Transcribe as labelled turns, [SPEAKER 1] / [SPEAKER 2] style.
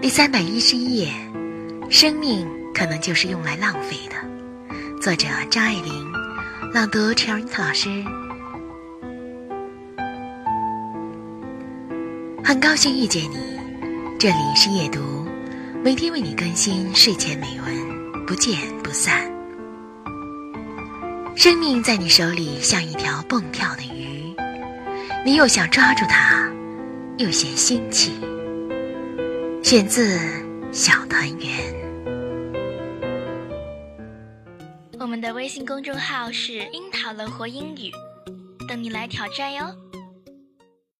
[SPEAKER 1] 第三百一十一页，生命可能就是用来浪费的。作者张爱玲，朗读 c h e r i t 老师。很高兴遇见你，这里是夜读，每天为你更新睡前美文，不见不散。生命在你手里像一条蹦跳的鱼，你又想抓住它，又嫌腥气。选自《小团圆》。
[SPEAKER 2] 我们的微信公众号是“樱桃乐活英语”，等你来挑战哟。